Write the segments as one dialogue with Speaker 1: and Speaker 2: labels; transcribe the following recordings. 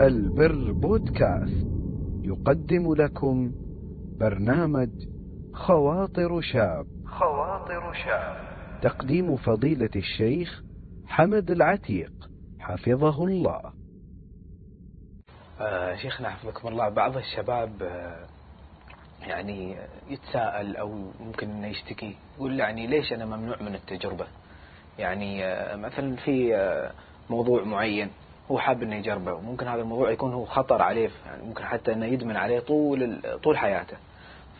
Speaker 1: البر بودكاست. يقدم لكم برنامج خواطر شاب. خواطر شاب. تقديم فضيلة الشيخ حمد العتيق. حفظه الله.
Speaker 2: آه شيخنا حفظكم الله. بعض الشباب آه يعني يتساءل أو ممكن إنه يشتكي يقول يعني ليش أنا ممنوع من التجربة؟ يعني آه مثلا في آه موضوع معين هو حاب إنه يجربه وممكن هذا الموضوع يكون هو خطر عليه يعني ممكن حتى إنه يدمن عليه طول طول حياته.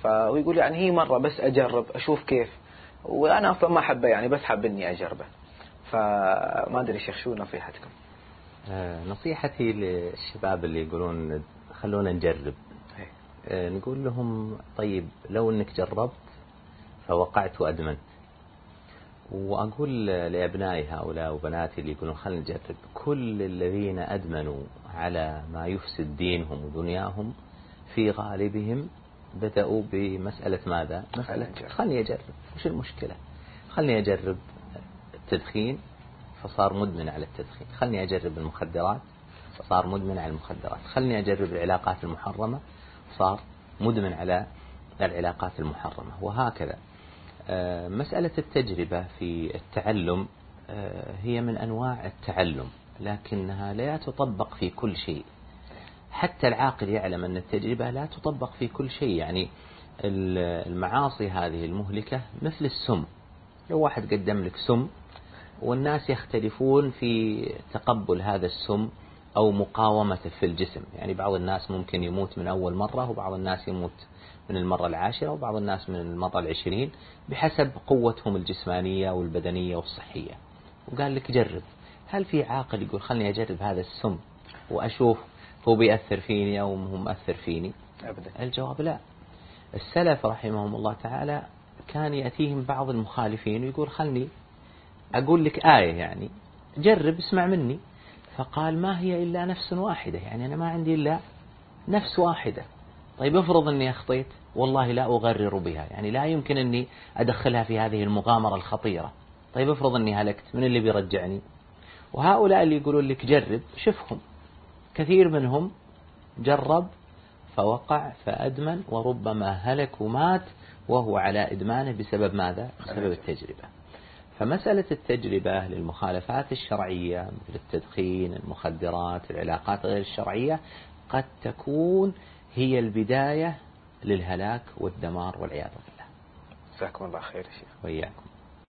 Speaker 2: فهو يقول يعني هي مرة بس أجرب أشوف كيف. وأنا أصلا ما أحبه يعني بس حاب إني أجربه. فما أدري شيخ شو نصيحتكم؟
Speaker 3: آه نصيحتي للشباب اللي يقولون خلونا نجرب. آه نقول لهم طيب لو إنك جربت فوقعت وأدمنت. وأقول لأبنائي هؤلاء وبناتي اللي يقولون خلينا نجرب كل الذين أدمنوا على ما يفسد دينهم ودنياهم في غالبهم بدأوا بمسألة ماذا؟ مسألة. خلني أجرب. وش المشكلة؟ خلني أجرب التدخين فصار مدمن على التدخين. خلني أجرب المخدرات فصار مدمن على المخدرات. خلني أجرب العلاقات المحرمة صار مدمن على العلاقات المحرمة. وهكذا. مسألة التجربة في التعلم هي من أنواع التعلم لكنها لا تطبق في كل شيء. حتى العاقل يعلم أن التجربة لا تطبق في كل شيء يعني المعاصي هذه المهلكة مثل السم. لو واحد قدم لك سم والناس يختلفون في تقبل هذا السم أو مقاومته في الجسم. يعني بعض الناس ممكن يموت من أول مرة وبعض الناس يموت من المرة العاشرة وبعض الناس من المرة العشرين بحسب قوتهم الجسمانية والبدنية والصحية. وقال لك جرب. هل في عاقل يقول خلني أجرب هذا السم وأشوف هو بيأثر فيني أو هو مؤثر فيني؟
Speaker 2: أبدا.
Speaker 3: الجواب لا. السلف رحمهم الله تعالى كان يأتيهم بعض المخالفين ويقول خلني أقول لك آية يعني. جرب اسمع مني. فقال ما هي إلا نفس واحدة يعني أنا ما عندي إلا نفس واحدة. طيب افرض أني أخطيت والله لا أغرر بها يعني لا يمكن أني أدخلها في هذه المغامرة الخطيرة. طيب افرض أني هلكت من اللي بيرجعني؟ وهؤلاء اللي يقولون لك جرب شوفهم. كثير منهم جرب فوقع فأدمن وربما هلك ومات وهو على إدمانه بسبب ماذا؟ بسبب التجربة. فمسألة التجربة للمخالفات الشرعية مثل التدخين المخدرات العلاقات غير الشرعية قد تكون هي البداية للهلاك والدمار والعياذ بالله.
Speaker 2: جزاكم الله خير شيخ.
Speaker 3: وإياكم.